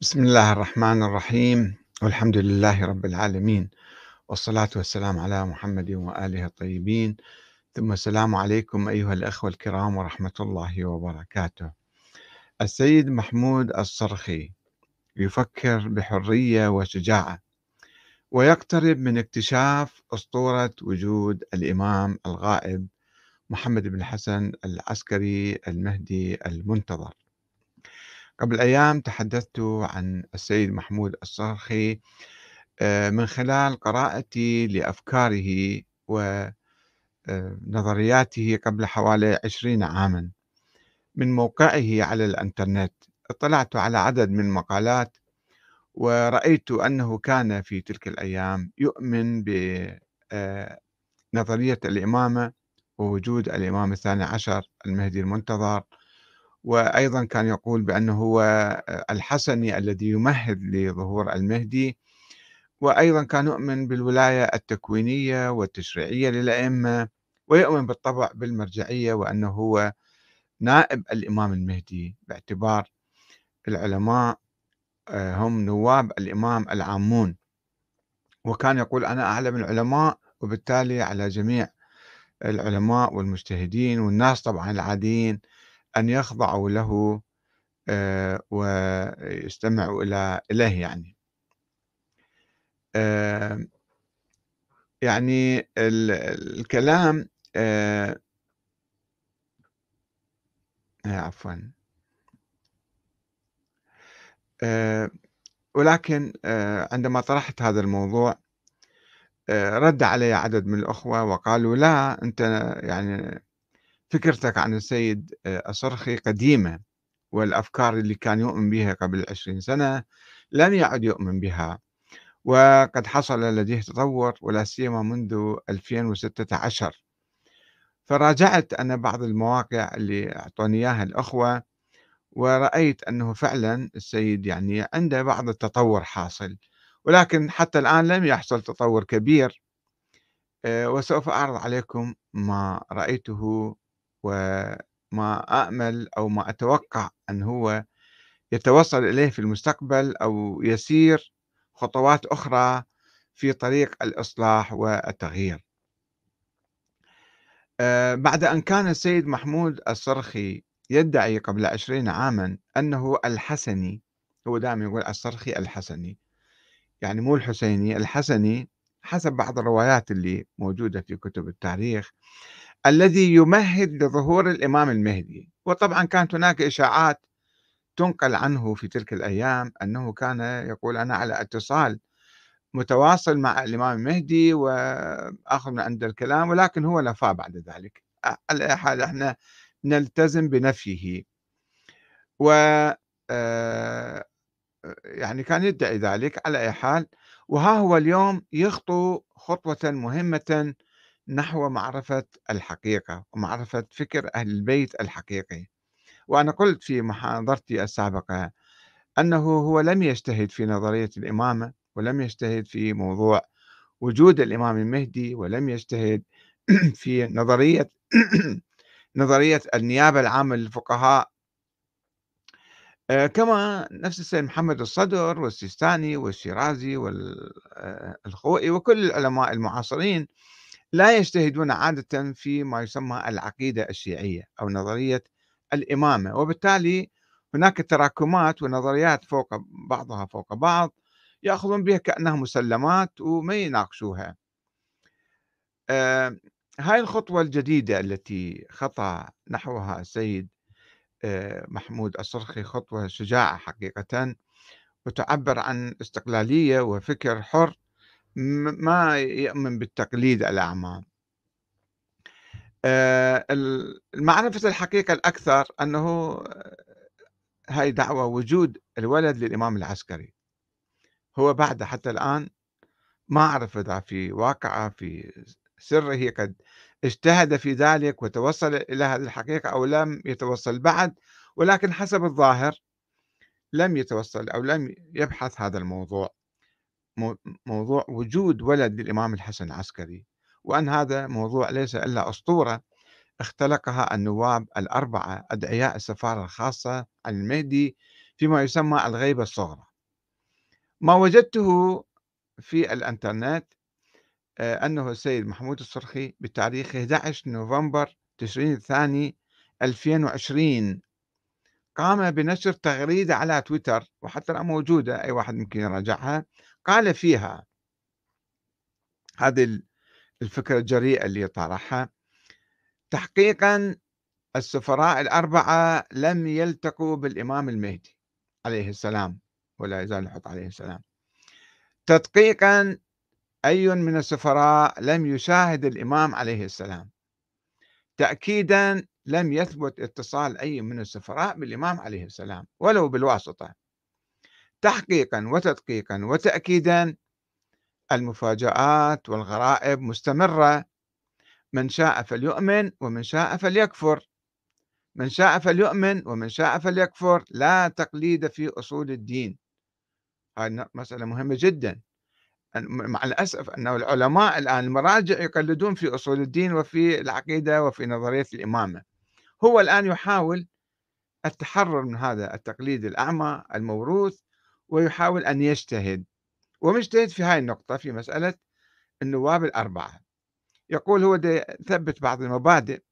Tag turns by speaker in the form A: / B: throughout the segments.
A: بسم الله الرحمن الرحيم. والحمد لله رب العالمين. والصلاة والسلام على محمد وآله الطيبين. ثم السلام عليكم أيها الأخوة الكرام ورحمة الله وبركاته. السيد محمود الصرخي يفكر بحرية وشجاعة ويقترب من اكتشاف أسطورة وجود الإمام الغائب محمد بن الحسن العسكري المهدي المنتظر. قبل أيام تحدثت عن السيد محمود الصرخي آه، من خلال قراءتي لأفكاره ونظرياته قبل حوالي عشرين عاما. من موقعه على الإنترنت اطلعت على عدد من مقالات ورأيت أنه كان في تلك الأيام يؤمن بنظرية آه، الإمامة ووجود الإمام الثاني عشر المهدي المنتظر وأيضا كان يقول بأنه هو الحسني الذي يمهد لظهور المهدي وأيضا كان يؤمن بالولاية التكوينية والتشريعية للأئمة ويؤمن بالطبع بالمرجعية وأنه هو نائب الإمام المهدي باعتبار العلماء آه، هم نواب الإمام العامون. وكان يقول أنا أعلم العلماء وبالتالي على جميع العلماء والمجتهدين والناس طبعا العاديين أن يخضعوا له آه، ويستمعوا إلى إليه يعني. آه، يعني الكلام آه، عفوا. ولكن عندما طرحت هذا الموضوع رد علي عدد من الأخوة وقالوا لا أنت يعني فكرتك عن السيد الصرخي قديمة والأفكار اللي كان يؤمن بها قبل عشرين سنة لم يعد يؤمن بها. وقد حصل لديه تطور ولا سيما منذ 2016 فراجعت أنا بعض المواقع اللي أعطوني إياها الأخوة ورأيت أنه فعلا السيد يعني عنده بعض التطور حاصل. ولكن حتى الآن لم يحصل تطور كبير. وسوف أعرض عليكم ما رأيته وما آمل أو ما أتوقع أن هو يتوصل إليه في المستقبل أو يسير خطوات أخرى في طريق الإصلاح والتغيير. آه، بعد أن كان السيد محمود الصرخي يدعي قبل عشرين عاما أنه الحسني هو دائما يقول الصرخي الحسني يعني مو الحسيني الحسني حسب بعض الروايات اللي موجودة في كتب التاريخ. الذي يمهد لظهور الإمام المهدي. وطبعا كانت هناك إشاعات تنقل عنه في تلك الأيام أنه كان يقول أنا على اتصال متواصل مع الإمام المهدي وأخذ من عند الكلام ولكن هو نفى بعد ذلك. على أي حال إحنا نلتزم بنفيه. و آه، يعني كان يدعي ذلك على أي حال. وها هو اليوم يخطو خطوة مهمة نحو معرفة الحقيقة ومعرفة فكر أهل البيت الحقيقي. وأنا قلت في محاضرتي السابقة أنه هو لم يجتهد في نظرية الإمامة ولم يجتهد في موضوع وجود الإمام المهدي ولم يجتهد في نظرية نظرية النيابة العامة للفقهاء. آه، كما نفس السيد محمد الصدر والسيستاني والشيرازي والخوئي وكل العلماء المعاصرين. لا يجتهدون عادة في ما يسمى العقيدة الشيعية أو نظرية الإمامة وبالتالي هناك تراكمات ونظريات فوق بعضها فوق بعض يأخذون بها كأنها مسلمات وما يناقشوها. آه هاي الخطوة الجديدة التي خطى نحوها السيد آه محمود الصرخي خطوة شجاعة حقيقة وتعبر عن استقلالية وفكر حر ما يؤمن بالتقليد الأعمى آه، المعرفة الحقيقة الأكثر أنه هاي دعوة وجود الولد للإمام العسكري. هو بعد حتى الآن ما أعرف إذا في واقعة في سره قد اجتهد في ذلك وتوصل إلى هذه الحقيقة أو لم يتوصل بعد ولكن حسب الظاهر لم يتوصل أو لم يبحث هذا الموضوع. موضوع وجود ولد للإمام الحسن العسكري وأن هذا موضوع ليس إلا أسطورة اختلقها النواب الأربعة أدعياء السفارة الخاصة عن المهدي فيما يسمى الغيبة الصغرى. ما وجدته في الإنترنت آه، أنه السيد محمود الصرخي بتاريخ 11 نوفمبر تشرين الثاني 2020 قام بنشر تغريدة على تويتر وحتى الآن موجودة أي واحد ممكن يراجعها. قال فيها هذه الفكرة الجريئة اللي طرحها تحقيقا السفراء الأربعة لم يلتقوا بالإمام المهدي عليه السلام ولا يزال يحط عليه السلام. تدقيقا أي من السفراء لم يشاهد الإمام عليه السلام. تأكيدا لم يثبت اتصال أي من السفراء بالإمام عليه السلام ولو بالواسطة. تحقيقا وتدقيقا وتأكيدا المفاجآت والغرائب مستمرة. من شاء فليؤمن ومن شاء فليكفر. من شاء فليؤمن ومن شاء فليكفر. لا تقليد في أصول الدين. هذه مسألة مهمة جدا. مع الأسف أن العلماء الآن المراجع يقلدون في أصول الدين وفي العقيدة وفي نظرية الإمامة. هو الآن يحاول التحرر من هذا التقليد الأعمى الموروث ويحاول أن يجتهد. ومجتهد في هذه النقطة في مسألة النواب الأربعة. يقول هو ثبت بعض المبادئ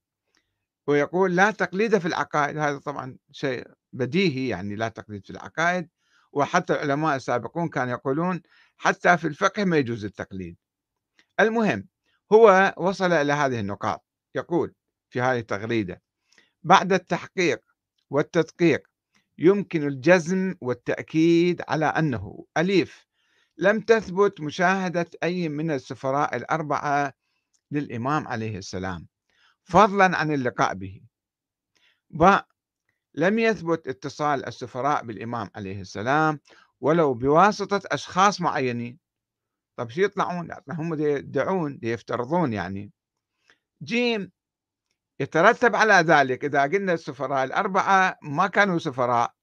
A: ويقول لا تقليد في العقائد. هذا طبعا شيء بديهي يعني لا تقليد في العقائد. وحتى العلماء السابقون كانوا يقولون حتى في الفقه ما يجوز التقليد. المهم هو وصل إلى هذه النقاط. يقول في هذه التغريدة بعد التحقيق والتدقيق يمكن الجزم والتأكيد على أنه أليف. لم تثبت مشاهدة أي من السفراء الأربعة للإمام عليه السلام. فضلا عن اللقاء به. باء لم يثبت اتصال السفراء بالإمام عليه السلام ولو بواسطة أشخاص معينين. طب شو يطلعون؟ هم يدعون يفترضون يعني. جيم يترتب على ذلك. إذا قلنا السفراء الأربعة ما كانوا سفراء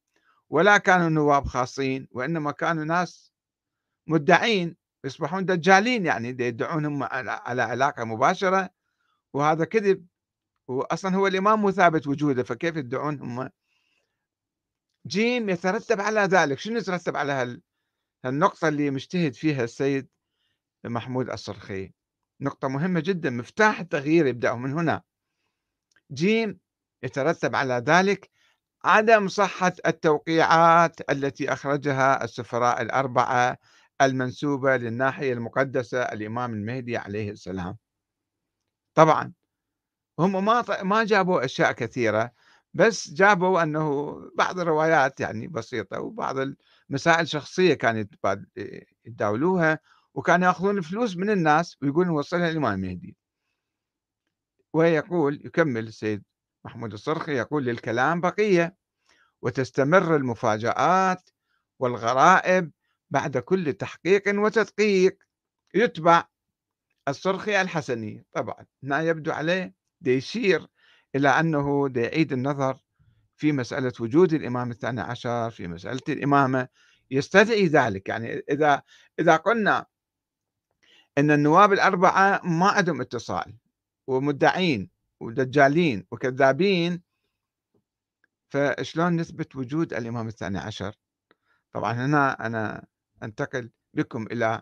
A: ولا كانوا نواب خاصين وإنما كانوا ناس مدعين يصبحون دجالين يعني يدعون هم على علاقة مباشرة وهذا كذب. وأصلا هو الإمام مو ثابت وجوده فكيف يدعون هم؟ جيم يترتب على ذلك. شنو يترتب على هالنقطة اللي مجتهد فيها السيد محمود الصرخي؟ نقطة مهمة جدا. مفتاح التغيير يبدأ من هنا. جيم يترتب على ذلك عدم صحة التوقيعات التي أخرجها السفراء الأربعة المنسوبة للناحية المقدسة الإمام المهدي عليه السلام. طبعا هم ما ما جابوا أشياء كثيرة بس جابوا أنه بعض الروايات يعني بسيطة وبعض المسائل شخصية كانوا يتداولوها وكانوا يأخذون فلوس من الناس ويقولون نوصلها للإمام المهدي. ويقول يكمل السيد محمود الصرخي يقول للكلام بقية وتستمر المفاجآت والغرائب بعد كل تحقيق وتدقيق يتبع الصرخي الحسني. طبعا هنا يبدو عليه يشير إلى أنه يعيد النظر في مسألة وجود الإمام الثاني عشر في مسألة الإمامة. يستدعي ذلك. يعني إذا إذا قلنا أن النواب الأربعة ما عندهم اتصال ومدعين ودجالين وكذابين فشلون نثبت وجود الإمام الثاني عشر؟ طبعا هنا أنا أنتقل بكم إلى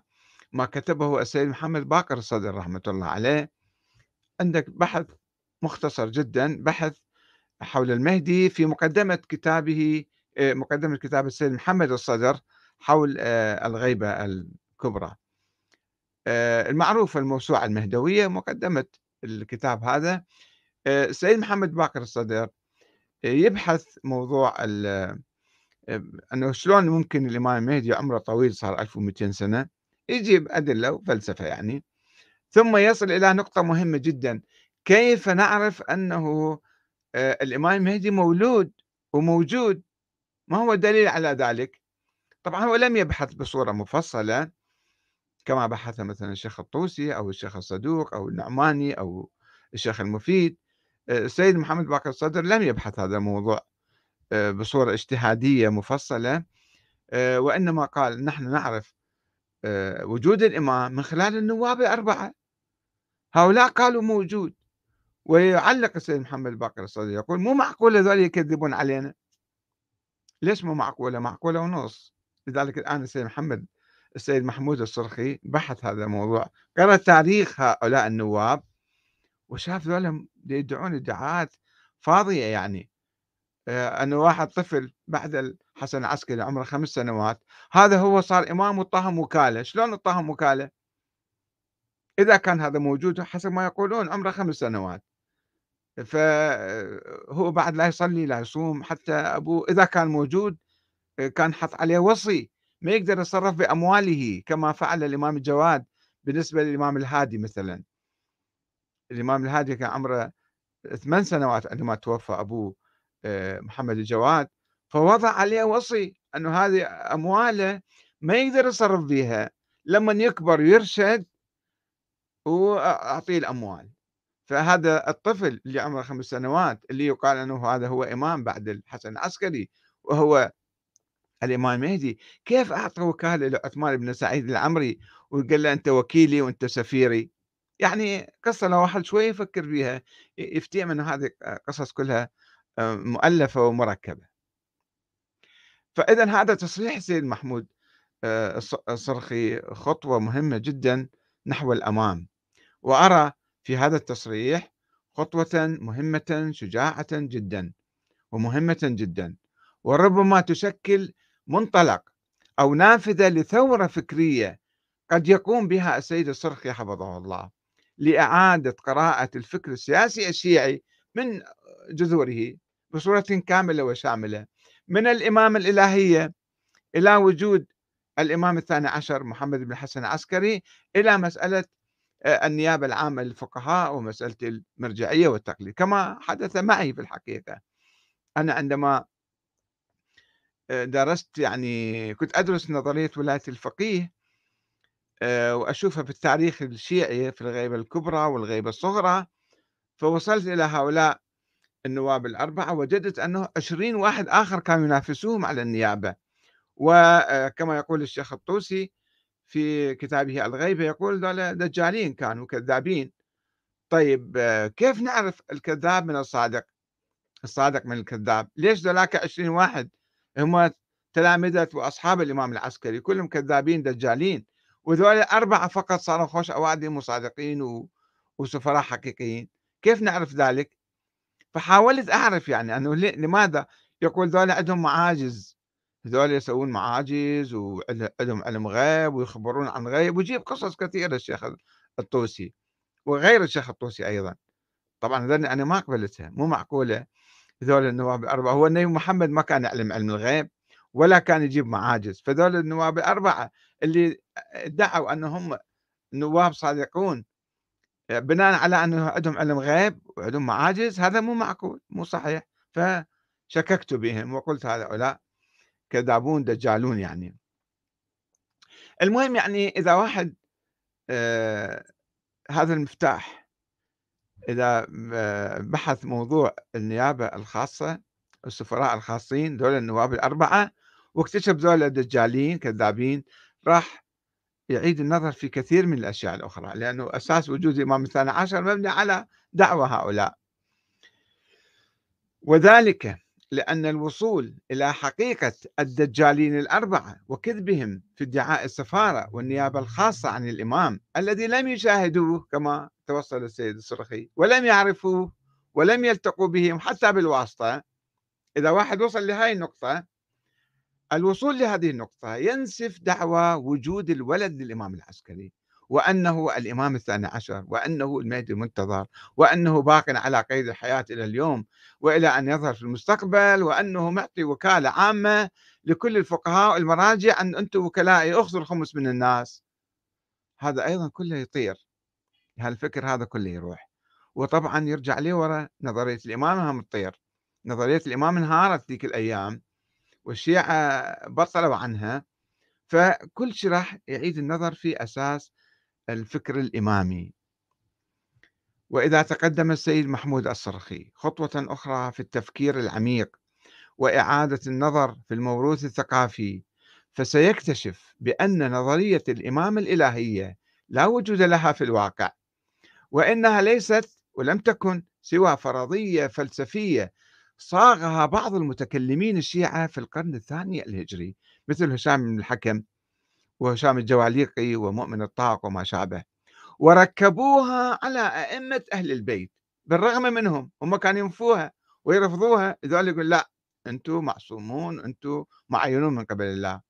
A: ما كتبه السيد محمد باقر الصدر رحمة الله عليه. عندك بحث مختصر جدا بحث حول المهدي في مقدمة كتابه مقدمة كتاب السيد محمد الصدر حول آه، الغيبة الكبرى. آه، المعروفة الموسوعة المهدوية مقدمة الكتاب هذا. السيد محمد باقر الصدر يبحث موضوع أنه شلون ممكن الإمام المهدي عمره طويل صار 1200 سنة يجيب أدلة وفلسفة يعني. ثم يصل إلى نقطة مهمة جدا كيف نعرف أنه آه، الإمام المهدي مولود وموجود؟ ما هو الدليل على ذلك؟ طبعا هو لم يبحث بصورة مفصلة. كما بحث مثلا الشيخ الطوسي أو الشيخ الصدوق أو النعماني أو الشيخ المفيد آه، السيد محمد باقر الصدر لم يبحث هذا الموضوع آه، بصورة اجتهادية مفصلة وإنما قال نحن نعرف وجود الإمام من خلال النواب الأربعة هؤلاء قالوا موجود ويعلق السيد محمد باقر الصدر يقول مو معقول هذول يكذبون علينا؟ ليش مو معقولة؟ معقولة ونص. لذلك الآن السيد محمد السيد محمود الصرخي بحث هذا الموضوع قرأ تاريخ هؤلاء النواب وشاف ذولا يدعون ادعاءات فاضية يعني. آه، أنه واحد طفل بعد الحسن العسكري عمره خمس سنوات هذا هو صار إمام وطاهم وكالة. شلون طاهم وكالة؟ إذا كان هذا موجود حسب ما يقولون عمره خمس سنوات. فهو بعد لا يصلي لا يصوم حتى أبوه إذا كان موجود كان حط عليه وصي ما يقدر يتصرف بأمواله كما فعل الإمام الجواد بالنسبة للإمام الهادي مثلا. الإمام الهادي كان عمره ثمان سنوات عندما توفى أبوه آه، محمد الجواد فوضع عليه وصي أنه هذه أمواله ما يقدر يصرف بها. لما يكبر ويرشد وأعطيه الأموال. فهذا الطفل اللي عمره خمس سنوات اللي يقال أنه هذا هو إمام بعد الحسن العسكري وهو الإمام المهدي كيف أعطى وكالة لعثمان بن سعيد العمري وقال له أنت وكيلي وأنت سفيري؟ يعني قصة لو واحد شوي يفكر فيها يفتهم أن هذه قصص كلها آه، مؤلفة ومركبة. فإذا هذا تصريح السيد محمود آه، الصرخي خطوة مهمة جدا نحو الأمام. وأرى في هذا التصريح خطوة مهمة شجاعة جدا ومهمة جدا. وربما تشكل منطلق أو نافذة لثورة فكرية قد يقوم بها السيد الصرخي حفظه الله لإعادة قراءة الفكر السياسي الشيعي من جذوره بصورة كاملة وشاملة. من الإمامة الإلهية إلى وجود الإمام الثاني عشر محمد بن الحسن العسكري إلى مسألة آه، النيابة العامة للفقهاء ومسألة المرجعية والتقليد. كما حدث معي في الحقيقة. أنا عندما درست يعني كنت أدرس نظرية ولاية الفقيه آه، وأشوفها في التاريخ الشيعي في الغيبة الكبرى والغيبة الصغرى. فوصلت إلى هؤلاء النواب الأربعة وجدت أنه 20 واحد آخر كانوا ينافسوهم على النيابة. وكما يقول الشيخ الطوسي في كتابه الغيبة يقول ذولا دجالين كانوا كذابين. طيب كيف نعرف الكذاب من الصادق؟ الصادق من الكذاب. ليش ذولاك 20 واحد؟ هم تلامذة وأصحاب الإمام العسكري كلهم كذابين دجالين. وذولا أربعة فقط صاروا خوش أوادم وصادقين و... وسفراء حقيقيين. كيف نعرف ذلك؟ فحاولت أعرف يعني أنه لماذا يقول ذولا عندهم معاجز؟ هذول يسوون معاجز وعندهم علم غيب ويخبرون عن غيب ويجيب قصص كثيرة الشيخ الطوسي وغير الشيخ الطوسي أيضا. طبعا أنا ما قبلتها مو معقولة؟ هذول النواب الأربعة. هو النبي محمد ما كان يعلم علم الغيب ولا كان يجيب معاجز. فذول النواب الأربعة اللي ادعوا أنهم نواب صادقون بناء على أنه عندهم علم غيب وعندهم معاجز هذا مو معقول مو صحيح. فشككت بهم وقلت هؤلاء كذابون دجالون يعني. المهم يعني إذا واحد آه هذا المفتاح إذا آه، بحث موضوع النيابة الخاصة السفراء الخاصين دول النواب الأربعة واكتشف دول دجالين كذابين راح يعيد النظر في كثير من الأشياء الأخرى لأنه أساس وجود الإمام الثاني عشر مبني على دعوة هؤلاء. وذلك لأن الوصول إلى حقيقة الدجالين الأربعة وكذبهم في ادعاء السفارة والنيابة الخاصة عن الإمام الذي لم يشاهدوه كما توصل السيد السرخي ولم يعرفوه ولم يلتقوا بهم حتى بالواسطة. إذا واحد وصل لهذه النقطة الوصول لهذه النقطة ينسف دعوى وجود الولد للإمام العسكري. وأنه الإمام الثاني عشر وأنه المهدي المنتظر وأنه باق على قيد الحياة إلى اليوم وإلى أن يظهر في المستقبل وأنه معطي وكالة عامة لكل الفقهاء والمراجع أن أنتم وكلائي أخذوا الخمس من الناس. هذا أيضا كله يطير. هالفكر هذا كله يروح. وطبعا يرجع لي ورا نظرية الإمام هم تطير. نظرية الإمام انهارت ذيك الأيام والشيعة بطلوا عنها فكل شيء راح يعيد النظر في أساس الفكر الإمامي. وإذا تقدم السيد محمود الصرخي خطوة أخرى في التفكير العميق وإعادة النظر في الموروث الثقافي فسيكتشف بأن نظرية الإمامة الإلهية لا وجود لها في الواقع وإنها ليست ولم تكن سوى فرضية فلسفية صاغها بعض المتكلمين الشيعة في القرن الثاني الهجري مثل هشام بن الحكم وهشام الجواليقي ومؤمن الطاق وما شابه وركبوها على أئمة أهل البيت بالرغم منهم هم كانوا ينفوها ويرفضوها لذلك يقول لا أنتم معصومون أنتم معينون من قبل الله.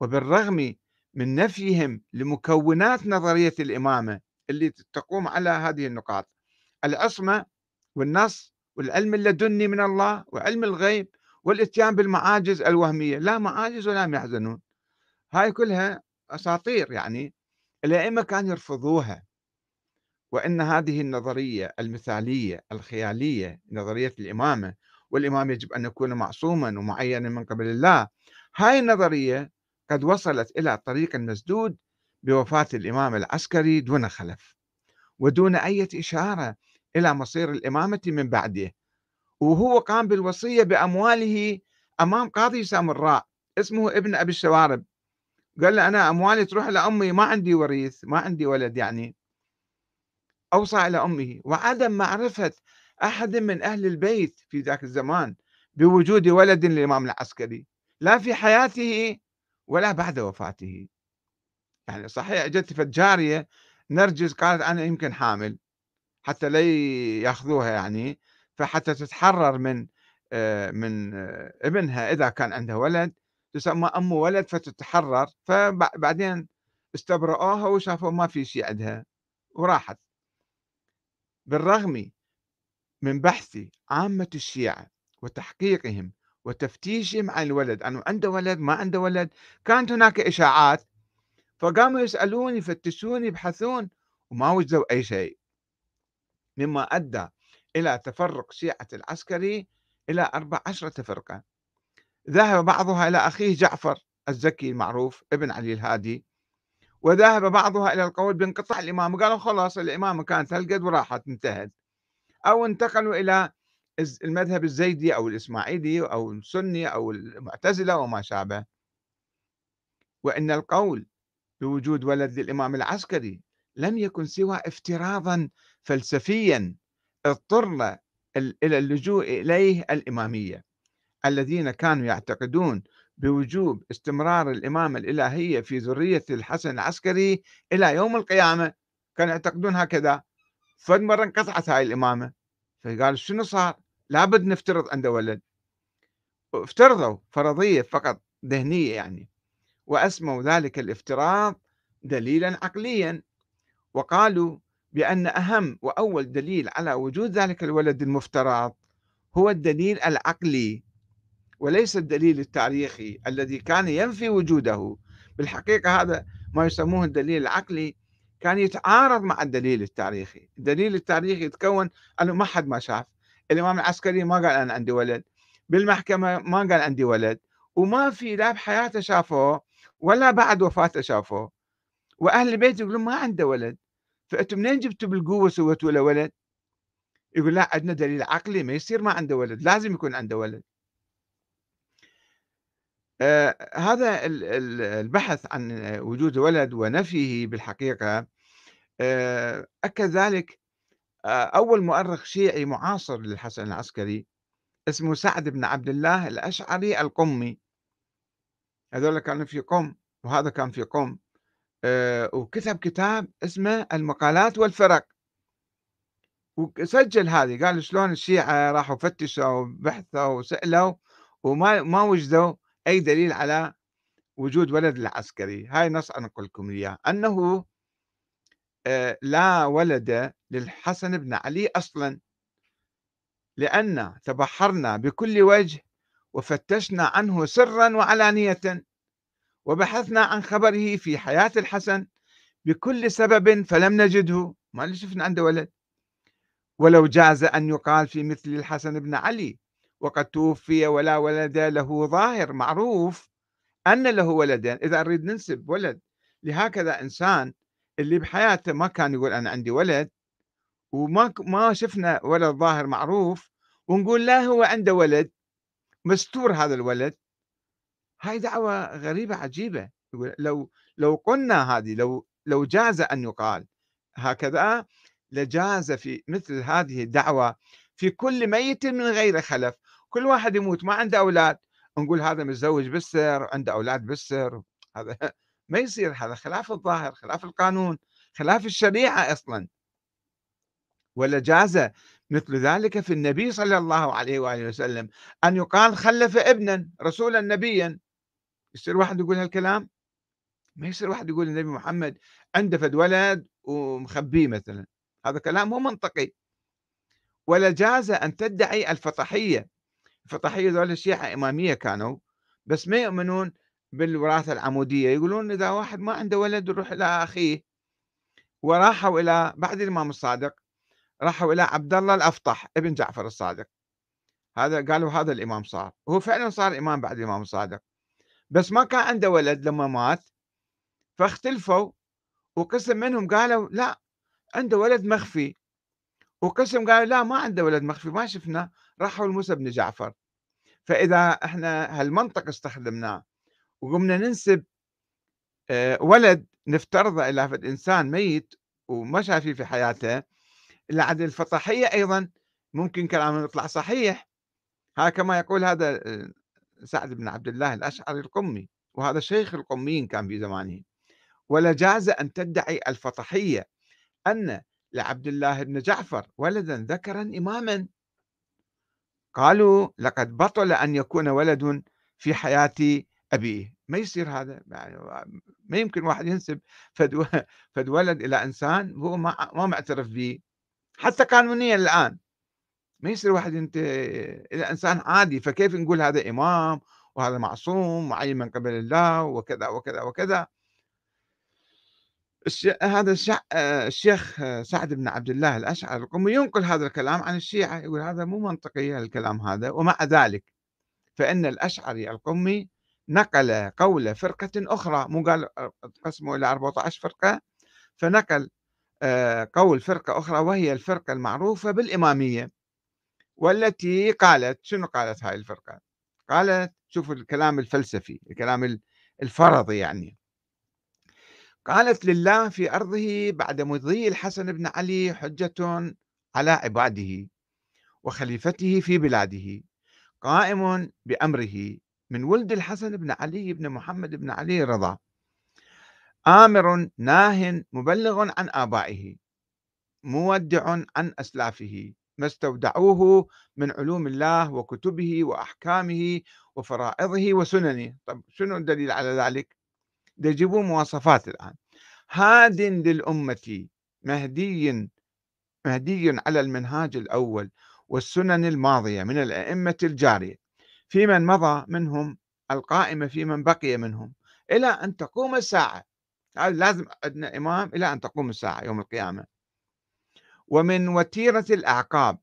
A: وبالرغم من نفيهم لمكونات نظرية الإمامة اللي تقوم على هذه النقاط العصمة والنص والعلم اللدني من الله وعلم الغيب والإتيان بالمعاجز الوهمية لا معاجز ولا يحزنون. هاي كلها أساطير يعني الأئمة كانوا يرفضوها. وأن هذه النظرية المثالية الخيالية نظرية الإمامة والإمام يجب أن يكون معصوما ومعينا من قبل الله هاي النظرية قد وصلت إلى طريق مسدود بوفاة الإمام العسكري دون خلف ودون أي إشارة إلى مصير الإمامة من بعده. وهو قام بالوصية بأمواله أمام قاضي سامراء اسمه ابن أبي الشوارب. قال له أنا أموالي تروح لأمي ما عندي وريث ما عندي ولد يعني. أوصى إلى أمه وعدم معرفة أحد من أهل البيت في ذاك الزمان بوجود ولد للإمام العسكري. لا في حياته ولا بعد وفاته. يعني صحيح اجت فجاريه نرجس قالت أنا يمكن حامل حتى لا يأخذوها يعني فحتى تتحرر من آه، من آه، ابنها إذا كان عندها ولد. تسمى أم ولد فتتحرر فبعدين استبرؤوها وشافوا ما في شيء عندها وراحت. بالرغم من بحث عامة الشيعة وتحقيقهم وتفتيشهم عن الولد أنه عنده ولد ما عنده ولد كانت هناك إشاعات فقاموا يسألون يفتشون يبحثون وما وجدوا أي شيء. مما أدى إلى تفرق شيعة العسكري إلى أربع عشرة فرقة ذهب بعضها إلى أخيه جعفر الزكي المعروف ابن علي الهادي وذهب بعضها إلى القول بانقطاع الإمامة قالوا خلاص الإمامة كانت هالقد وراحت انتهت. أو انتقلوا إلى المذهب الزيدي أو الإسماعيلي أو السني أو المعتزلة وما شابه. وإن القول بوجود ولد للإمام العسكري لم يكن سوى افتراضا فلسفيا اضطر إلى اللجوء إليه الإمامية. الذين كانوا يعتقدون بوجوب استمرار الإمامة الإلهية في ذرية الحسن العسكري إلى يوم القيامة كانوا يعتقدون هكذا. فمرة انقطعت هاي الإمامة فقال شنو صار؟ لابد نفترض عنده ولد. افترضوا فرضية فقط ذهنية يعني وأسموا ذلك الافتراض دليلا عقليا. وقالوا بأن أهم وأول دليل على وجود ذلك الولد المفترض هو الدليل العقلي. وليس الدليل التاريخي الذي كان ينفي وجوده. بالحقيقة هذا ما يسموه الدليل العقلي. كان يتعارض مع الدليل التاريخي. الدليل التاريخي يتكون أنه ما حد ما شاف. الإمام العسكري ما قال أنا عندي ولد. بالمحكمة ما قال عندي ولد. وما في لا بحياته شافوه ولا بعد وفاته شافوه وأهل البيت يقولون ما عنده ولد. فأنتم منين جبتوا بالقوة سويتوا له ولد؟ يقول لا عندنا دليل عقلي ما يصير ما عنده ولد. لازم يكون عنده ولد. هذا البحث عن وجود ولد ونفيه بالحقيقة آه أكد ذلك آه أول مؤرخ شيعي معاصر للحسن العسكري اسمه سعد بن عبد الله الأشعري القمي. هذول كانوا في قم وهذا كان في قم آه وكتب كتاب اسمه المقالات والفرق. وسجل هذه قال شلون الشيعة راحوا فتشوا بحثوا وسألوا وما ما وجدوا أي دليل على وجود ولد العسكري؟ هاي نص أنا أقول لكم إياه. أنه آه، لا ولد للحسن بن علي أصلا لأن تبحرنا بكل وجه وفتشنا عنه سرا وعلانية وبحثنا عن خبره في حياة الحسن بكل سبب فلم نجده. ما شفنا عنده ولد؟ ولو جاز أن يقال في مثل الحسن بن علي. وقد توفي ولا ولد له. ظاهر معروف أن له ولدين. إذا نريد ننسب ولد لهكذا إنسان اللي بحياته ما كان يقول أنا عندي ولد وما ما شفنا ولد ظاهر معروف ونقول لا هو عنده ولد مستور هذا الولد. هاي دعوة غريبة عجيبة. لو لو قلنا هذه لو لو جاز أن يقال هكذا لجاز في مثل هذه الدعوة في كل ميت من غير خلف. كل واحد يموت ما عنده أولاد نقول هذا متزوج بالسر عنده أولاد بالسر هذا ما يصير هذا خلاف الظاهر خلاف القانون خلاف الشريعة أصلا. ولا جاز مثل ذلك في النبي صلى الله عليه وآله وسلم أن يقال خلف ابنا رسولا نبيا. يصير واحد يقول هالكلام؟ ما يصير واحد يقول النبي محمد عنده فد ولد ومخبيه مثلا. هذا كلام مو منطقي. ولا جاز أن تدعي الفطحية الفطحية ذول الشيعة إمامية كانوا بس ما يؤمنون بالوراثة العمودية. يقولون إذا واحد ما عنده ولد يروح إلى أخيه. وراحوا إلى بعد الإمام الصادق راحوا إلى عبد الله الأفطح ابن جعفر الصادق. هذا قالوا هذا الإمام صار. وهو فعلا صار إمام بعد الإمام الصادق. بس ما كان عنده ولد لما مات فاختلفوا. وقسم منهم قالوا لا عنده ولد مخفي. وقسم قالوا لا ما عنده ولد مخفي ما شفنا راحوا لموسى بن جعفر. فإذا إحنا هالمنطق استخدمناه وقمنا ننسب آه، ولد نفترضه إلى إنسان ميت وما شافيه في حياته العدل الفطحية أيضا ممكن كلامه يطلع صحيح. هذا كما يقول هذا آه، سعد بن عبد الله الأشعري القمي وهذا شيخ القميين كان في زمانه. ولا جاز أن تدعي الفطحية أن لعبد الله بن جعفر ولدا ذكرا إماما. قالوا لقد بطل أن يكون ولد في حياة أبيه. ما يصير هذا؟ يعني ما يمكن واحد ينسب فد, فد ولد إلى إنسان هو ما, ما معترف به. حتى قانونيا الآن. ما يصير واحد انت إلى إنسان عادي. فكيف نقول هذا إمام وهذا معصوم معين من قبل الله وكذا وكذا وكذا؟ هذا الشيخ سعد بن عبد الله الأشعري القمي ينقل هذا الكلام عن الشيعة يقول هذا مو منطقي الكلام هذا ومع ذلك فإن الأشعري القمي نقل قول فرقة أخرى مو قال قسموا إلى 14 فرقة فنقل آه، قول فرقة أخرى وهي الفرقة المعروفة بالإمامية والتي قالت شنو قالت هاي الفرقة؟ قالت شوفوا الكلام الفلسفي الكلام الفرضي يعني. قالت لله في أرضه بعد مضي الحسن بن علي حجة على عباده وخليفته في بلاده قائم بأمره من ولد الحسن بن علي بن محمد بن علي رضا. آمر ناه مبلغ عن آبائه مودع عن أسلافه ما استودعوه من علوم الله وكتبه وأحكامه وفرائضه وسننه. طب شنو الدليل على ذلك؟ يجيبون مواصفات الآن. هاد للأمة مهدي مهدي على المنهاج الأول والسنن الماضية من الأئمة الجارية. في من مضى منهم القائمة في من بقي منهم. إلى أن تقوم الساعة. لازم عندنا إمام إلى أن تقوم الساعة يوم القيامة. ومن وتيرة الأعقاب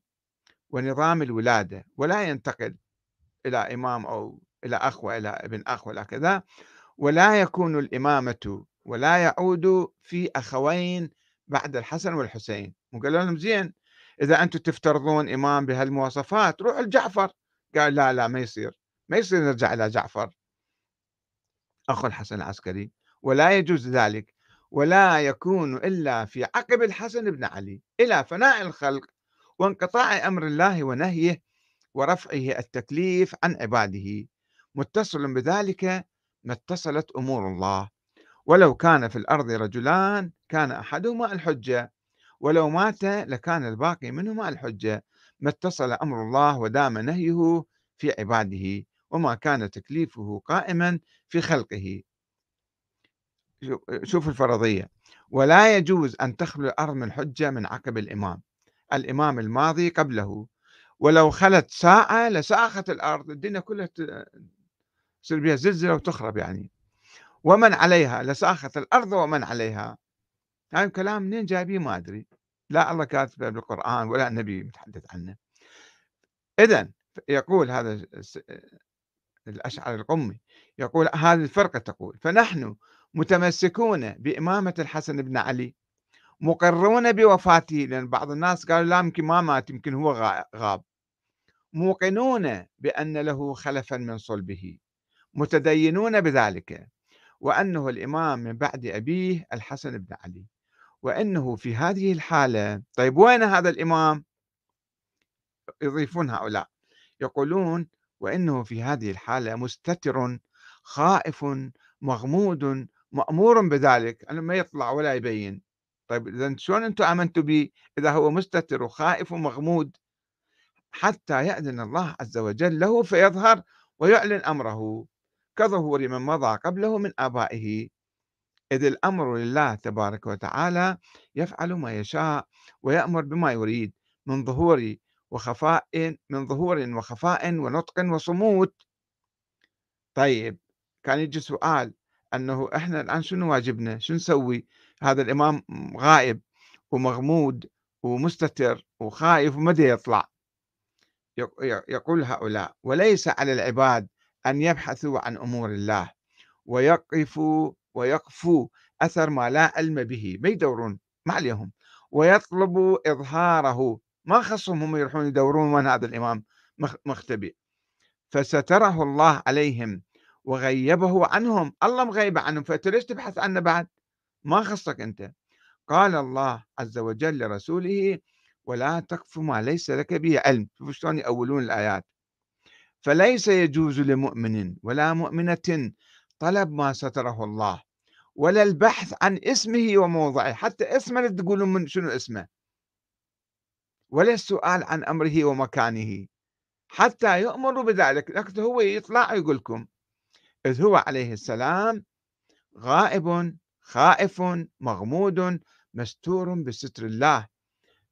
A: ونظام الولادة ولا ينتقل إلى إمام أو إلى أخ وإلى ابن أخ ولا كذا ولا يكون الإمامة ولا يعود في أخوين بعد الحسن والحسين. وقال لهم زين إذا أنتم تفترضون إمام بهالمواصفات روحوا لجعفر. قال لا لا ما يصير. ما يصير نرجع إلى جعفر. أخو الحسن العسكري. ولا يجوز ذلك. ولا يكون إلا في عقب الحسن بن علي إلى فناء الخلق وانقطاع أمر الله ونهيه ورفعه التكليف عن عباده. متصل بذلك ما اتصلت أمور الله. ولو كان في الأرض رجلان كان أحدهما الحجة. ولو مات لكان الباقي منهما الحجة. ما اتصل أمر الله ودام نهيه في عباده. وما كان تكليفه قائما في خلقه. شوف الفرضية. ولا يجوز أن تخلو الأرض من حجة من عقب الإمام. الإمام الماضي قبله. ولو خلت ساعة لساخت الأرض. الدنيا كلها تصير بها زلزلة وتخرب يعني. ومن عليها لساخت الأرض ومن عليها. هذا الكلام منين جايبيه ما أدري. لا الله كاتبه بالقرآن ولا النبي متحدث عنه. إذا يقول هذا الأشعر القمي يقول هذه الفرقة تقول فنحن متمسكون بإمامة الحسن بن علي مقرون بوفاته لأن بعض الناس قالوا لا يمكن ما مات يمكن هو غاب. موقنون بأن له خلفا من صلبه. متدينون بذلك وأنه الإمام من بعد أبيه الحسن بن علي. وأنه في هذه الحالة طيب وين هذا الإمام؟ يضيفون هؤلاء. يقولون وإنه في هذه الحالة مستتر خائف مغمود مأمور بذلك أنه ما يطلع ولا يبين. طيب إذا شلون أنتم آمنتوا به؟ إذا هو مستتر وخائف ومغمود حتى يأذن الله عز وجل له فيظهر ويعلن أمره. كظهور من مضى قبله من آبائه إذ الأمر لله تبارك وتعالى يفعل ما يشاء ويأمر بما يريد من ظهور وخفاء من ظهور وخفاء ونطق وصمود. طيب كان يجي سؤال أنه إحنا الآن شنو واجبنا؟ شو نسوي؟ هذا الإمام غائب ومغمود ومستتر وخايف ومدى يطلع. يقول هؤلاء وليس على العباد أن يبحثوا عن أمور الله ويقفوا ويقفوا أثر ما لا علم به ما يدورون ما عليهم. ويطلبوا إظهاره. ما خصهم هم يروحون يدورون وين هذا الإمام؟ مختبئ. فستره الله عليهم وغيبه عنهم. الله مغيب عنهم فأنت ليش تبحث عنه بعد؟ ما خصك أنت. قال الله عز وجل لرسوله ولا تقف ما ليس لك به علم. شوفوا شلون يأولون الآيات. فليس يجوز لمؤمن ولا مؤمنة طلب ما ستره الله ولا البحث عن اسمه وموضعه حتى اسمه تقولون من شنو اسمه. ولا السؤال عن أمره ومكانه. حتى يؤمروا بذلك لكن هو يطلع يقول لكم إذ هو عليه السلام غائب خائف مغمود مستور بستر الله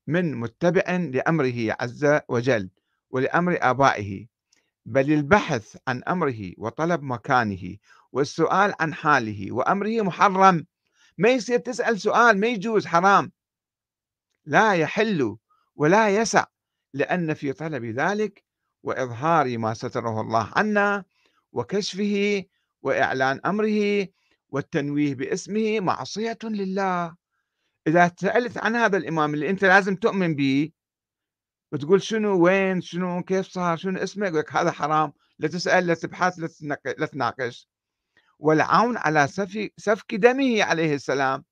A: من متبع لأمره عز وجل ولأمر آبائه. بل البحث عن أمره وطلب مكانه والسؤال عن حاله وأمره محرم. ما يصير تسأل سؤال ما يجوز حرام. لا يحل ولا يسع لأن في طلب ذلك وإظهار ما ستره الله عنا وكشفه وإعلان أمره والتنويه باسمه معصية لله. إذا سألت عن هذا الإمام اللي أنت لازم تؤمن به وتقول شنو وين شنو كيف صار شنو اسمه يقول لك هذا حرام لا تسأل لا تبحث لا تناقش والعون على سفك دمه عليه السلام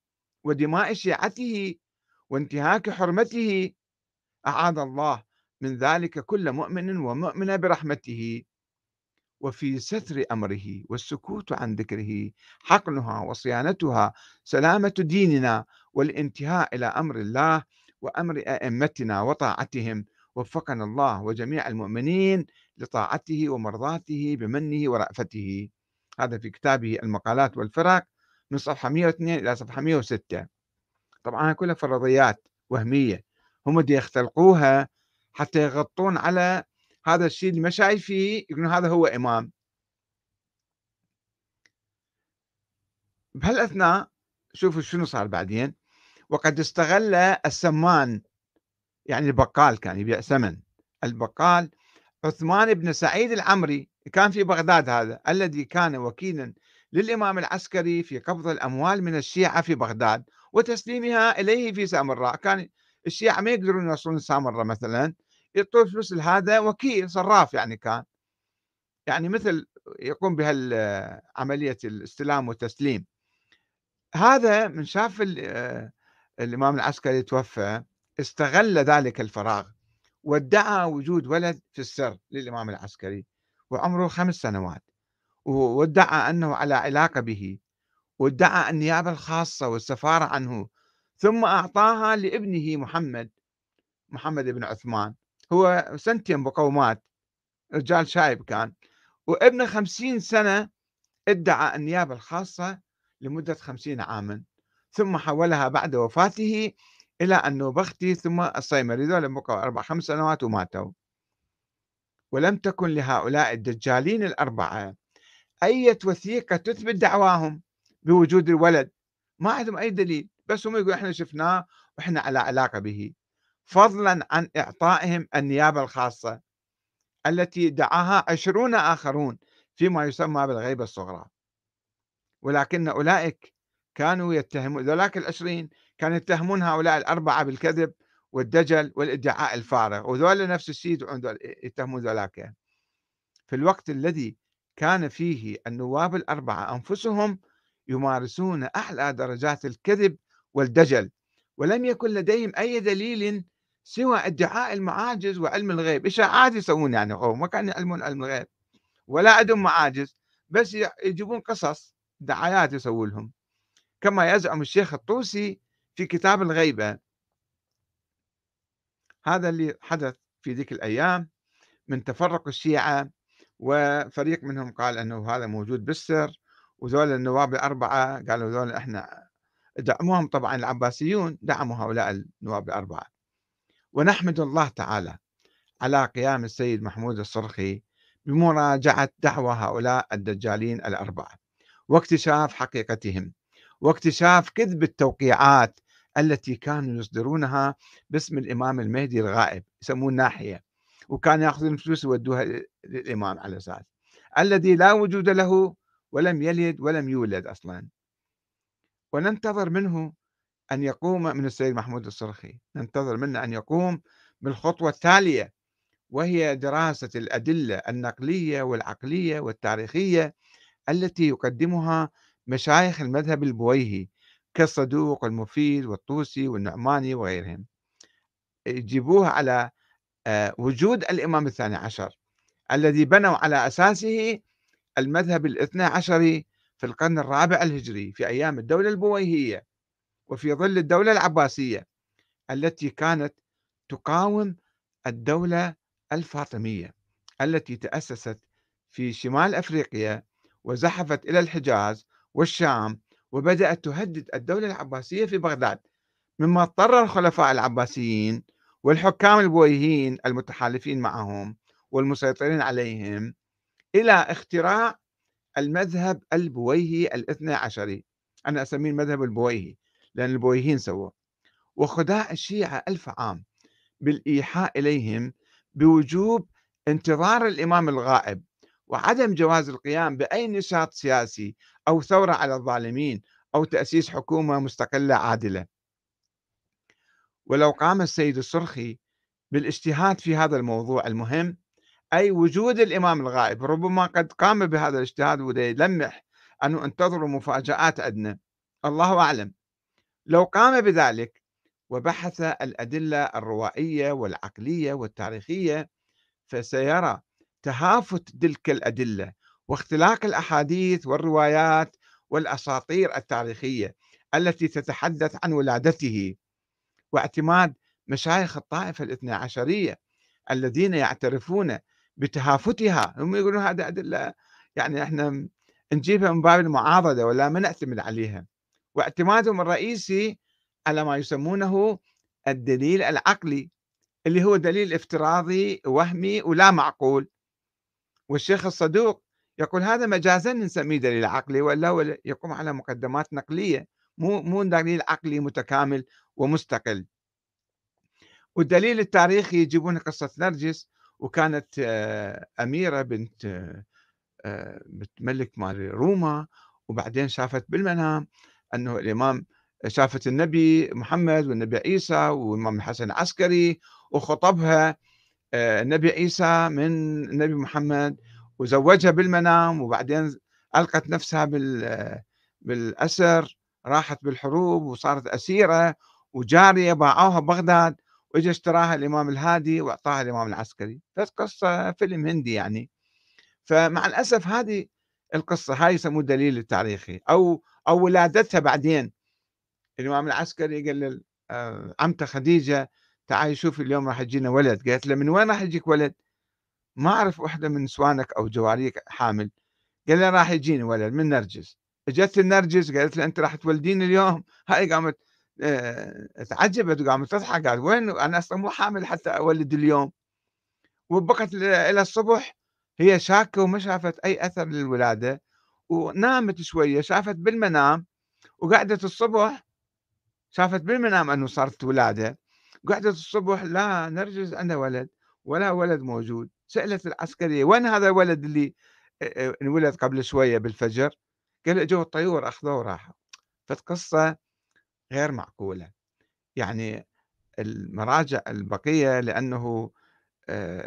A: ودماء شيعته وانتهاك حرمته. أعاذ الله من ذلك كل مؤمن ومؤمنة برحمته. وفي ستر أمره والسكوت عن ذكره حقنها وصيانتها سلامة ديننا والانتهاء إلى أمر الله وأمر أئمتنا وطاعتهم. وفقنا الله وجميع المؤمنين لطاعته ومرضاته بمنه ورأفته. هذا في كتابه المقالات والفرق من صفحة 102 إلى صفحة 106 طبعا كلها فرضيات وهمية. هم دي يختلقوها حتى يغطون على هذا الشيء اللي ما شايف فيه يقولون هذا هو إمام. بهالأثناء شوفوا شنو صار بعدين. وقد استغل السمان يعني البقال كان يبيع سمن. البقال عثمان بن سعيد العمري كان في بغداد هذا الذي كان وكيلا للإمام العسكري في قبض الأموال من الشيعة في بغداد وتسليمها إليه في سامراء. كان الشيعة ما يقدرون يوصلون سامراء مثلا. يعطون فلوس لهذا وكيل صراف يعني كان. يعني مثل يقوم بهالعملية الاستلام والتسليم. هذا من شاف الإمام العسكري توفى. استغل ذلك الفراغ وادعى وجود ولد في السر للإمام العسكري وعمره خمس سنوات وادعى أنه على علاقة به وادعى النيابة الخاصة والسفارة عنه ثم أعطاها لابنه محمد محمد بن عثمان. هو سنتين بقومات رجال شايب كان وابنه خمسين سنة ادعى النيابة الخاصة لمدة خمسين عاما ثم حولها بعد وفاته إلى النوبختي ثم الصيمري ذولا بقوا أربع خمس سنوات وماتوا. ولم تكن لهؤلاء الدجالين الأربعة أي وثيقة تثبت دعواهم بوجود الولد. ما عندهم أي دليل بس هم يقولوا إحنا شفناه وإحنا على علاقة به. فضلا عن إعطائهم النيابة الخاصة التي دعاها عشرون آخرون فيما يسمى بالغيبة الصغرى. ولكن أولئك كانوا يتهمون ذولاك العشرين كانوا يتهمون هؤلاء الأربعة بالكذب والدجل والادعاء الفارغ وذول نفس الشيء يتهمون ذولاك. في الوقت الذي كان فيه النواب الأربعة أنفسهم يمارسون أعلى درجات الكذب والدجل ولم يكن لديهم أي دليل سوى ادعاء المعاجز وعلم الغيب. إشاعات يسوون يعني؟ هو ما كانوا يعلمون علم الغيب. ولا عندهم معاجز بس يجيبون قصص دعايات يسوون لهم. كما يزعم الشيخ الطوسي في كتاب الغيبة. هذا اللي حدث في ذيك الأيام من تفرق الشيعة وفريق منهم قال أنه هذا موجود بالسر وذول النواب الأربعة قالوا ذول إحنا دعموهم. طبعا العباسيون دعموا هؤلاء النواب الأربعة. ونحمد الله تعالى على قيام السيد محمود الصرخي بمراجعة دعوى هؤلاء الدجالين الأربعة واكتشاف حقيقتهم واكتشاف كذب التوقيعات التي كانوا يصدرونها باسم الإمام المهدي الغائب يسمون ناحية وكان يأخذون الفلوس ويودوها للإمام على أساس. الذي لا وجود له ولم يلد ولم يولد أصلا. وننتظر منه أن يقوم من السيد محمود الصرخي. ننتظر منه أن يقوم بالخطوة التالية وهي دراسة الأدلة النقلية والعقلية والتاريخية التي يقدمها مشايخ المذهب البويهي. كالصدوق والمفيد والطوسي والنعماني وغيرهم. يجيبوها على آه، وجود الإمام الثاني عشر الذي بنوا على أساسه المذهب الاثنى عشري في القرن الرابع الهجري في أيام الدولة البويهية وفي ظل الدولة العباسية التي كانت تقاوم الدولة الفاطمية التي تأسست في شمال أفريقيا وزحفت إلى الحجاز والشام وبدأت تهدد الدولة العباسية في بغداد مما اضطر الخلفاء العباسيين والحكام البويهيين المتحالفين معهم والمسيطرين عليهم إلى اختراع المذهب البويهي الاثنى عشري. أنا أسميه المذهب البويهي لأن البويهيين سووه. وخداع الشيعة ألف عام بالإيحاء إليهم بوجوب انتظار الإمام الغائب وعدم جواز القيام بأي نشاط سياسي أو ثورة على الظالمين أو تأسيس حكومة مستقلة عادلة. ولو قام السيد السرخي بالإجتهاد في هذا الموضوع المهم أي وجود الإمام الغائب ربما قد قام بهذا الاجتهاد وده يلمح أنه انتظروا مفاجآت عندنا الله أعلم. لو قام بذلك وبحث الأدلة الروائية والعقلية والتاريخية فسيرى تهافت تلك الأدلة واختلاق الأحاديث والروايات والأساطير التاريخية التي تتحدث عن ولادته واعتماد مشايخ الطائفة الاثنى عشرية الذين يعترفون بتهافتها. هم يقولون هذا أدلة يعني إحنا نجيبها من باب المعاضدة ولا ما نعتمد عليها. واعتمادهم الرئيسي على ما يسمونه الدليل العقلي اللي هو دليل افتراضي وهمي ولا معقول. والشيخ الصدوق يقول هذا مجازا نسميه دليل عقلي ولا يقوم على مقدمات نقلية. مو مو دليل عقلي متكامل ومستقل. والدليل التاريخي يجيبون قصة نرجس وكانت آه، أميرة بنت آه، بنت ملك مال روما وبعدين شافت بالمنام أنه الإمام شافت النبي محمد والنبي عيسى والإمام الحسن العسكري وخطبها النبي عيسى من النبي محمد وزوجها بالمنام وبعدين ألقت نفسها بالأسر راحت بالحروب وصارت أسيرة وجارية باعوها بغداد وإجا اشتراها الإمام الهادي وأعطاها الإمام العسكري. قصة فيلم هندي يعني. فمع الأسف هذه القصة هاي يسموه الدليل التاريخي أو أو ولادتها بعدين. الإمام العسكري قال آه، عمته خديجة تعالي شوفي اليوم راح يجينا ولد. قالت له من وين راح يجيك ولد؟ ما أعرف وحدة من نسوانك أو جواريك حامل. قال له راح يجيني ولد من نرجس. إجت النرجس قالت له أنت راح تولدين اليوم؟ هاي قامت آه تعجبت وقامت تضحك. قالت وين؟ أنا أصلا مو حامل حتى أولد اليوم. وبقت إلى الصبح هي شاكة وما شافت أي أثر للولادة. ونامت شوية شافت بالمنام. وقعدت الصبح شافت بالمنام أنه صارت ولادة. قعدت الصبح لا نرجس عندها ولد ولا ولد موجود. سألت العسكرية وين هذا الولد اللي انولد قبل شوية بالفجر؟ قال اجوا الطيور أخذوه وراحوا. فالقصة غير معقولة. يعني المراجع البقية لأنه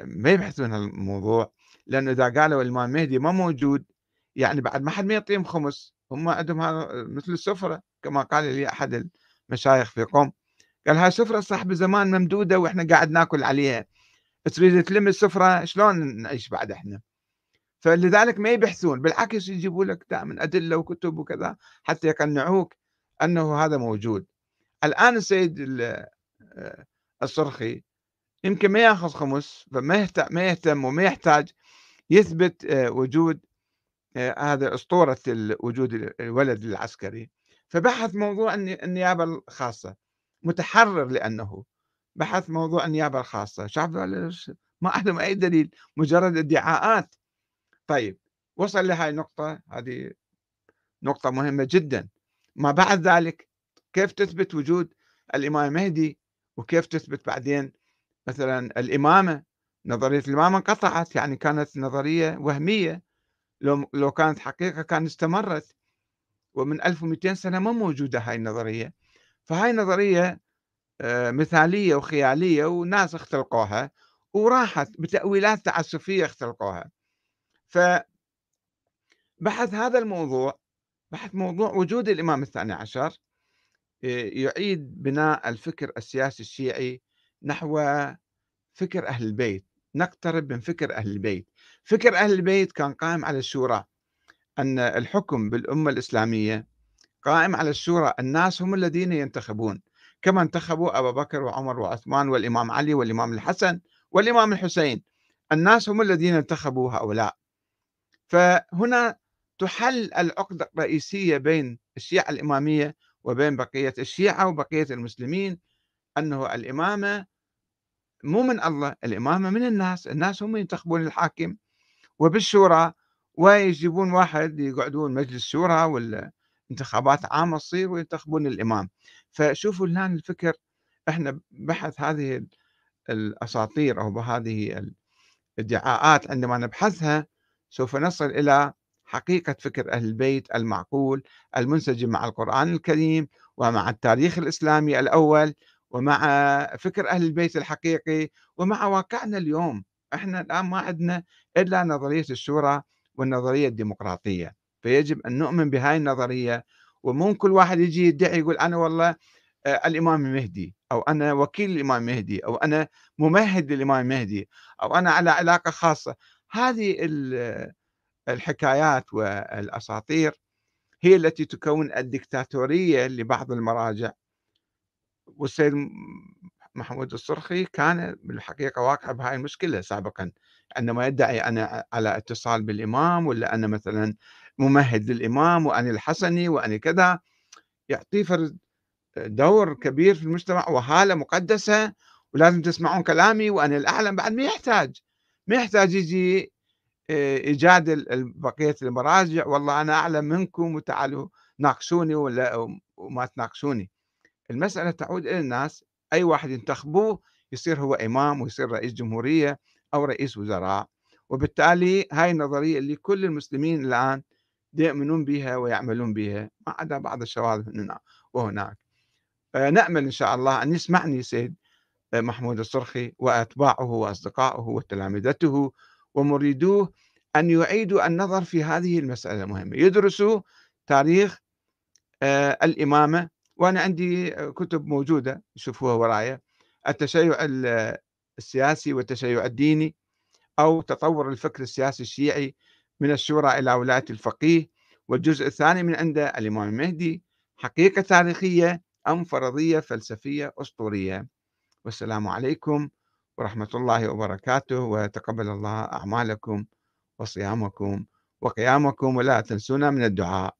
A: ما يبحثون الموضوع لأنه إذا قالوا الإمام المهدي ما موجود يعني بعد ما حد ما يعطيهم خمس هم عندهم مثل السفرة كما قال لي أحد المشايخ في قوم. قال هاي سفرة صاحب زمان ممدودة وإحنا قاعد ناكل عليها. تريد تلم السفرة شلون نعيش بعد إحنا؟ فلذلك ما يبحثون بالعكس يجيبوا لك دائما أدلة وكتب وكذا حتى يقنعوك أنه هذا موجود. الآن السيد آه، الصرخي يمكن ما يأخذ خمس فما ما يهتم وما يحتاج يثبت آه، وجود آه، هذا أسطورة وجود الولد العسكري. فبحث موضوع النيابة الخاصة. متحرر لأنه بحث موضوع النيابة الخاصة. شاف ما عندهم أي دليل مجرد ادعاءات. طيب وصل لهذه النقطة. هذه نقطة مهمة جدا. ما بعد ذلك كيف تثبت وجود الإمام المهدي وكيف تثبت بعدين مثلا الإمامة؟ نظرية الإمامة انقطعت يعني كانت نظرية وهمية. لو لو كانت حقيقة كانت استمرت. ومن 1200 سنة ما موجودة هاي النظرية. فهاي نظرية آه، مثالية وخيالية وناس اختلقوها وراحت بتأويلات تعسفية اختلقوها. ف بحث هذا الموضوع بحث موضوع وجود الإمام الثاني عشر آه، يعيد بناء الفكر السياسي الشيعي نحو فكر أهل البيت. نقترب من فكر أهل البيت. فكر أهل البيت كان قائم على الشورى أن الحكم بالأمة الإسلامية قائم على الشورى الناس هم الذين ينتخبون. كما انتخبوا أبا بكر وعمر وعثمان والإمام علي والإمام الحسن والإمام الحسين. الناس هم الذين انتخبوا هؤلاء. فهنا تحل العقدة الرئيسية بين الشيعة الإمامية وبين بقية الشيعة وبقية المسلمين أنه الإمامة مو من الله الإمامة من الناس الناس هم ينتخبون الحاكم وبالشورى ويجيبون واحد يقعدون مجلس شورى ولا انتخابات عامة تصير وينتخبون الإمام. فشوفوا الآن الفكر إحنا بحث هذه الأساطير أو بهذه الادعاءات عندما نبحثها سوف نصل إلى حقيقة فكر أهل البيت المعقول المنسجم مع القرآن الكريم ومع التاريخ الإسلامي الأول ومع فكر أهل البيت الحقيقي ومع واقعنا اليوم. إحنا الآن ما عندنا إلا نظرية الشورى والنظرية الديمقراطية. فيجب أن نؤمن بهاي النظرية ومو كل واحد يجي يدعي يقول أنا والله آه، الإمام المهدي أو أنا وكيل الإمام المهدي أو أنا ممهد للإمام المهدي أو أنا على علاقة خاصة. هذه الحكايات والأساطير هي التي تكون الدكتاتورية لبعض المراجع. والسيد محمود الصرخي كان بالحقيقة واقع بهاي المشكلة سابقا عندما يدعي أنا على اتصال بالإمام ولا أنا مثلا ممهد للإمام وأنا الحسني وأنا كذا يعطيه فرد دور كبير في المجتمع وهالة مقدسة ولازم تسمعون كلامي وأنا الأعلم بعد ما يحتاج ما يحتاج يجي آه، يجادل بقية المراجع والله أنا أعلم منكم وتعالوا ناقشوني ولا وما تناقشوني. المسألة تعود إلى الناس أي واحد ينتخبوه يصير هو إمام ويصير رئيس جمهورية أو رئيس وزراء وبالتالي هاي النظرية اللي كل المسلمين الآن يؤمنون بها ويعملون بها ما عدا بعض الشواذ هنا وهناك. نأمل إن شاء الله أن يسمعني سيد محمود الصرخي وأتباعه وأصدقائه وتلامذته ومريدوه أن يعيدوا النظر في هذه المسألة المهمة. يدرسوا تاريخ آه، الإمامة وأنا عندي كتب موجودة شوفوها ورايا. التشيع السياسي والتشيع الديني أو تطور الفكر السياسي الشيعي من الشورى إلى ولاية الفقيه والجزء الثاني من عنده الإمام المهدي حقيقة تاريخية أم فرضية فلسفية أسطورية. والسلام عليكم ورحمة الله وبركاته وتقبل الله أعمالكم وصيامكم وقيامكم ولا تنسونا من الدعاء.